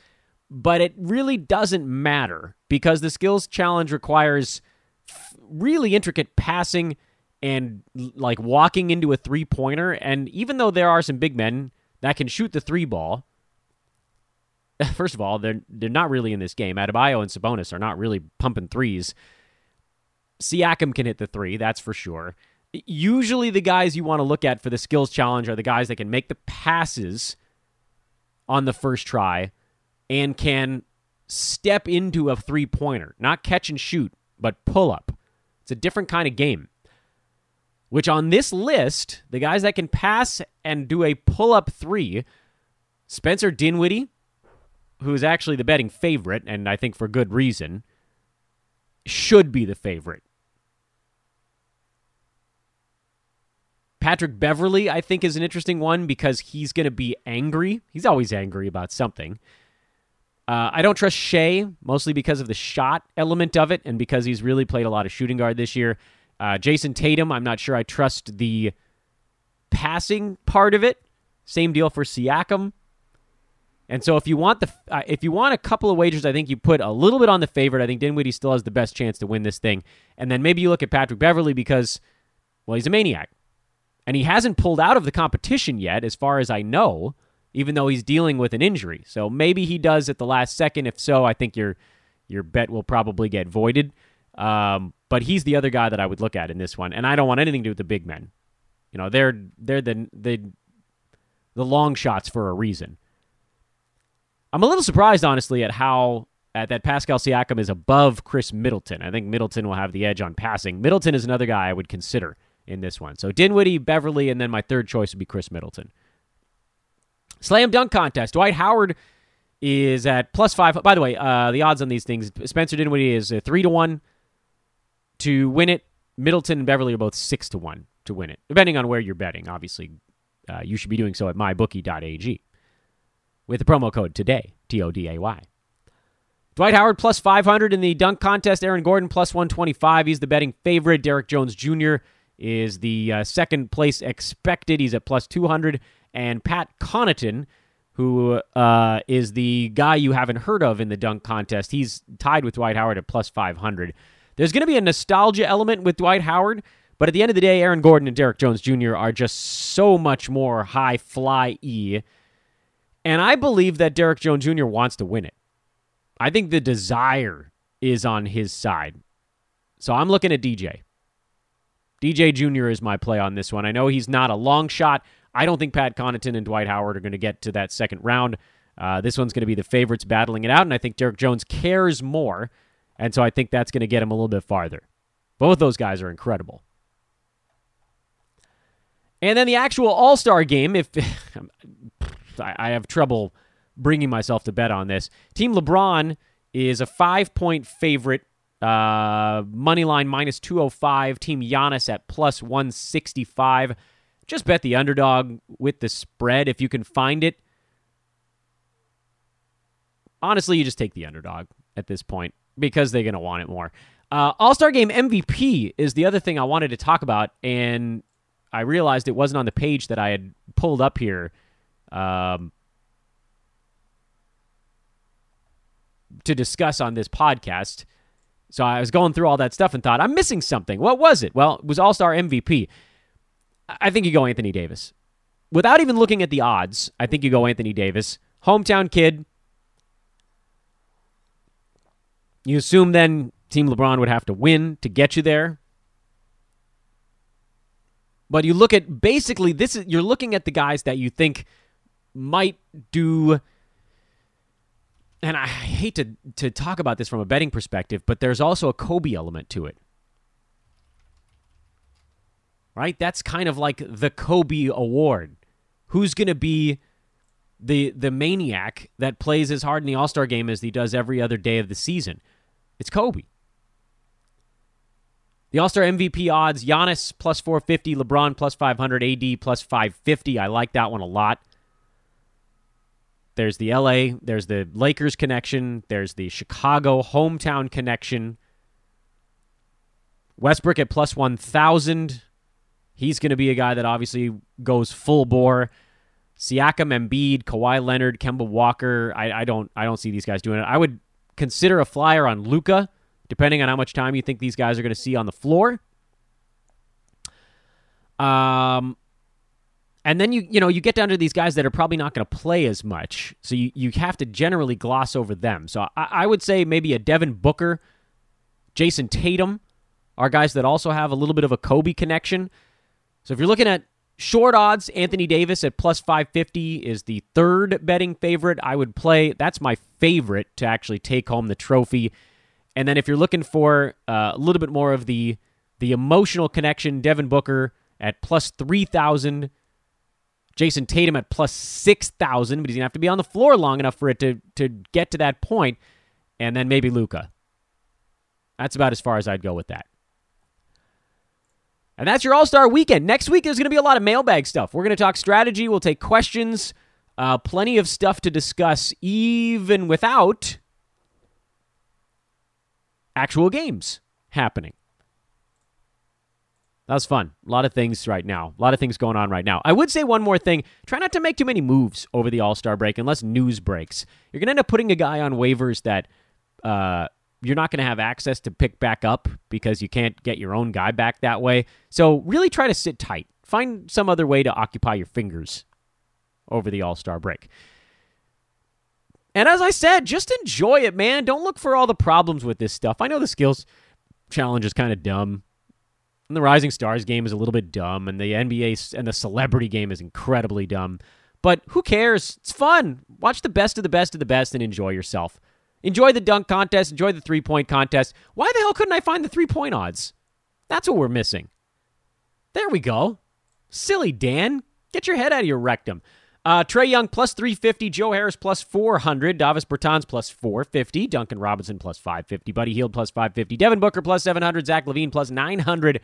but it really doesn't matter because the skills challenge requires really intricate passing and like walking into a three pointer. And even though there are some big men that can shoot the three ball, first of all, they're they're not really in this game. Adebayo and Sabonis are not really pumping threes. Siakam can hit the three, that's for sure. Usually, the guys you want to look at for the skills challenge are the guys that can make the passes on the first try and can step into a three pointer, not catch and shoot, but pull up. It's a different kind of game. Which on this list, the guys that can pass and do a pull up three, Spencer Dinwiddie, who is actually the betting favorite, and I think for good reason, should be the favorite. Patrick Beverley, I think, is an interesting one because he's going to be angry. He's always angry about something. Uh, I don't trust Shai, mostly because of the shot element of it and because he's really played a lot of shooting guard this year. Uh, Jayson Tatum, I'm not sure I trust the passing part of it. Same deal for Siakam. And so if you want the uh, if you want a couple of wagers, I think you put a little bit on the favorite. I think Dinwiddie still has the best chance to win this thing. And then maybe you look at Patrick Beverley because well, he's a maniac. And he hasn't pulled out of the competition yet as far as I know even though he's dealing with an injury. So maybe he does at the last second. If so, I think your your bet will probably get voided. Um, but he's the other guy that I would look at in this one, and I don't want anything to do with the big men. You know, they're they're the the the long shots for a reason. I'm a little surprised, honestly, at how at that Pascal Siakam is above Khris Middleton. I think Middleton will have the edge on passing. Middleton is another guy I would consider in this one. So Dinwiddie, Beverley, and then my third choice would be Khris Middleton. Slam dunk contest. Dwight Howard is at plus five. By the way, uh, the odds on these things: Spencer Dinwiddie is a three to one to win it. Middleton and Beverley are both six to one to win it, depending on where you're betting. Obviously, uh, you should be doing so at mybookie.ag with the promo code today T O D A Y. Dwight Howard plus 500 in the dunk contest. Aaron Gordon plus 125. He's the betting favorite. Derrick Jones Jr. is the uh, second place expected. He's at plus 200 and Pat Connaughton, who uh, is the guy you haven't heard of in the dunk contest. He's tied with Dwight Howard at plus 500. There's going to be a nostalgia element with Dwight Howard, but at the end of the day, Aaron Gordon and Derrick Jones Jr. are just so much more high fly E. And I believe that Derrick Jones Jr. wants to win it. I think the desire is on his side. So I'm looking at DJ. DJ Jr. is my play on this one. I know he's not a long shot. I don't think Pat Connaughton and Dwight Howard are going to get to that second round. Uh, this one's going to be the favorites battling it out, and I think Derrick Jones cares more, and so I think that's going to get him a little bit farther. Both those guys are incredible. And then the actual All Star game, if I have trouble bringing myself to bet on this, Team LeBron is a five point favorite. Uh, money line minus 205. Team Giannis at plus 165. Just bet the underdog with the spread if you can find it. Honestly, you just take the underdog at this point because they're going to want it more. Uh, All Star Game MVP is the other thing I wanted to talk about, and I realized it wasn't on the page that I had pulled up here. Um, to discuss on this podcast. So I was going through all that stuff and thought, I'm missing something. What was it? Well, it was All Star MVP. I think you go Anthony Davis. Without even looking at the odds, I think you go Anthony Davis. Hometown kid. You assume then Team LeBron would have to win to get you there. But you look at basically this is you're looking at the guys that you think might do and I hate to to talk about this from a betting perspective, but there's also a Kobe element to it. Right? That's kind of like the Kobe award. Who's going to be the the maniac that plays as hard in the All-Star game as he does every other day of the season? It's Kobe. The All Star MVP odds Giannis plus 450, LeBron plus 500, AD plus 550. I like that one a lot. There's the LA, there's the Lakers connection, there's the Chicago hometown connection. Westbrook at plus 1,000. He's going to be a guy that obviously goes full bore. Siakam, Embiid, Kawhi Leonard, Kemba Walker. I, I don't I don't see these guys doing it. I would consider a flyer on Luka, depending on how much time you think these guys are going to see on the floor. Um, and then you you know you get down to these guys that are probably not going to play as much, so you, you have to generally gloss over them. So I, I would say maybe a Devin Booker, Jayson Tatum are guys that also have a little bit of a Kobe connection. So if you're looking at short odds, Anthony Davis at plus 550 is the third betting favorite. I would play. That's my favorite to actually take home the trophy. And then if you're looking for uh, a little bit more of the the emotional connection, Devin Booker at plus 3,000 Jayson Tatum at plus 6,000, but he's going to have to be on the floor long enough for it to, to get to that point. And then maybe Luka. That's about as far as I'd go with that. And that's your All Star weekend. Next week, there's going to be a lot of mailbag stuff. We're going to talk strategy. We'll take questions. Uh, plenty of stuff to discuss, even without actual games happening. That was fun. A lot of things right now. A lot of things going on right now. I would say one more thing. Try not to make too many moves over the All Star break unless news breaks. You're going to end up putting a guy on waivers that uh, you're not going to have access to pick back up because you can't get your own guy back that way. So really try to sit tight. Find some other way to occupy your fingers over the All Star break. And as I said, just enjoy it, man. Don't look for all the problems with this stuff. I know the skills challenge is kind of dumb. And the Rising Stars game is a little bit dumb, and the NBA and the celebrity game is incredibly dumb. But who cares? It's fun. Watch the best of the best of the best and enjoy yourself. Enjoy the dunk contest, enjoy the three point contest. Why the hell couldn't I find the three point odds? That's what we're missing. There we go. Silly Dan. Get your head out of your rectum. Uh, Trae Young plus 350, Joe Harris plus 400, Davis Bertans plus 450, Duncan Robinson plus 550, Buddy Hield plus 550, Devin Booker plus 700, Zach LaVine plus 900,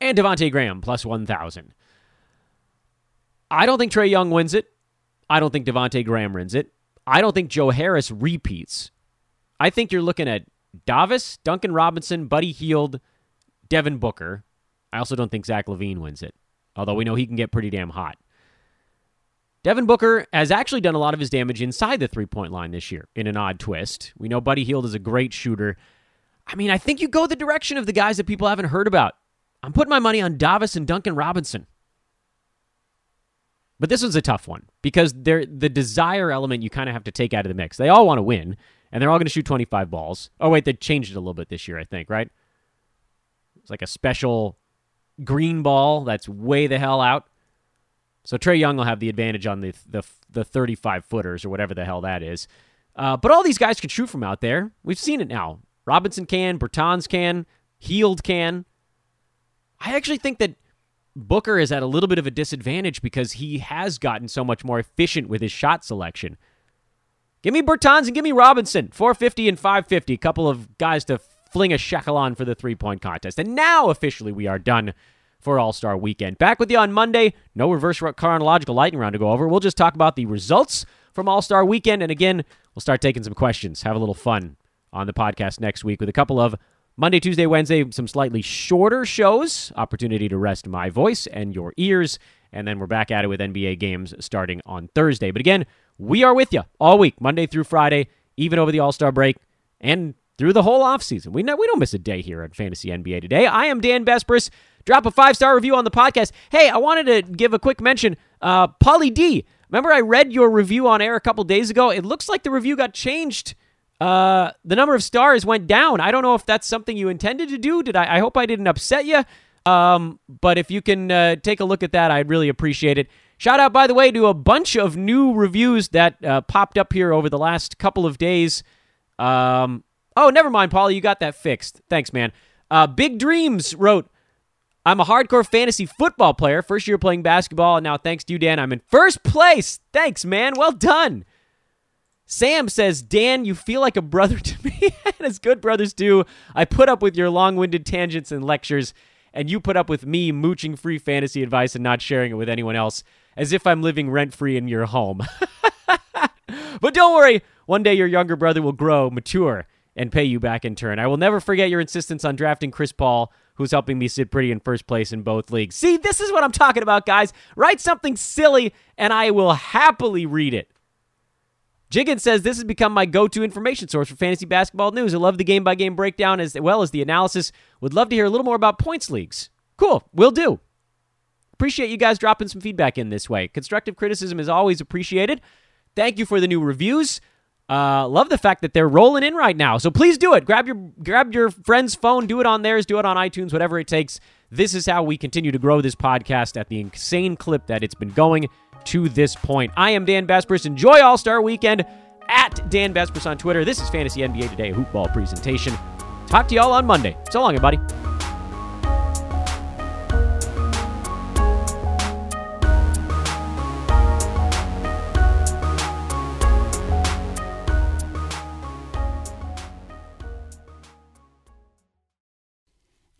and Devonte Graham plus 1,000. I don't think Trae Young wins it. I don't think Devonte Graham wins it. I don't think Joe Harris repeats. I think you're looking at Davis, Duncan Robinson, Buddy Hield, Devin Booker. I also don't think Zach LaVine wins it, although we know he can get pretty damn hot. Devin Booker has actually done a lot of his damage inside the three point line this year in an odd twist. We know Buddy Hield is a great shooter. I mean, I think you go the direction of the guys that people haven't heard about. I'm putting my money on Davis and Duncan Robinson. But this one's a tough one because the desire element you kind of have to take out of the mix. They all want to win, and they're all going to shoot 25 balls. Oh, wait, they changed it a little bit this year, I think, right? It's like a special green ball that's way the hell out. So Trae Young will have the advantage on the the the 35 footers or whatever the hell that is. Uh, but all these guys can shoot from out there. We've seen it now. Robinson can, Bertans can, Hield can. I actually think that Booker is at a little bit of a disadvantage because he has gotten so much more efficient with his shot selection. Give me Bertans and give me Robinson, 450 and 550, a couple of guys to fling a shekel on for the three point contest. And now officially we are done for All Star Weekend. Back with you on Monday. No reverse chronological lightning round to go over. We'll just talk about the results from All Star Weekend, and again, we'll start taking some questions. Have a little fun on the podcast next week with a couple of Monday, Tuesday, Wednesday, some slightly shorter shows, opportunity to rest my voice and your ears. And then we're back at it with NBA games starting on Thursday. But again, we are with you all week, Monday through Friday, even over the All Star break and through the whole offseason. We, we don't miss a day here at Fantasy NBA Today. I am Dan Besbris. Drop a five star review on the podcast. Hey, I wanted to give a quick mention. Uh, Pauly D, remember I read your review on air a couple days ago? It looks like the review got changed uh, the number of stars went down. I don't know if that's something you intended to do. Did I? I hope I didn't upset you. Um, but if you can uh, take a look at that, I'd really appreciate it. Shout out, by the way, to a bunch of new reviews that uh, popped up here over the last couple of days. Um, oh, never mind, Paulie. You got that fixed. Thanks, man. Uh, Big Dreams wrote, I'm a hardcore fantasy football player. First year playing basketball, and now thanks to you, Dan, I'm in first place. Thanks, man. Well done. Sam says, Dan, you feel like a brother to me, and as good brothers do. I put up with your long winded tangents and lectures, and you put up with me mooching free fantasy advice and not sharing it with anyone else, as if I'm living rent free in your home. but don't worry, one day your younger brother will grow, mature, and pay you back in turn. I will never forget your insistence on drafting Chris Paul, who's helping me sit pretty in first place in both leagues. See, this is what I'm talking about, guys. Write something silly, and I will happily read it. Jiggins says this has become my go-to information source for fantasy basketball news. I love the game-by-game breakdown as well as the analysis. Would love to hear a little more about points leagues. Cool, will do. Appreciate you guys dropping some feedback in this way. Constructive criticism is always appreciated. Thank you for the new reviews. Uh, love the fact that they're rolling in right now. So please do it. Grab your grab your friend's phone, do it on theirs, do it on iTunes, whatever it takes. This is how we continue to grow this podcast at the insane clip that it's been going to this point. I am Dan Besbris. Enjoy All Star Weekend at Dan Besbris on Twitter. This is Fantasy NBA Today, hoopball presentation. Talk to y'all on Monday. So long, everybody.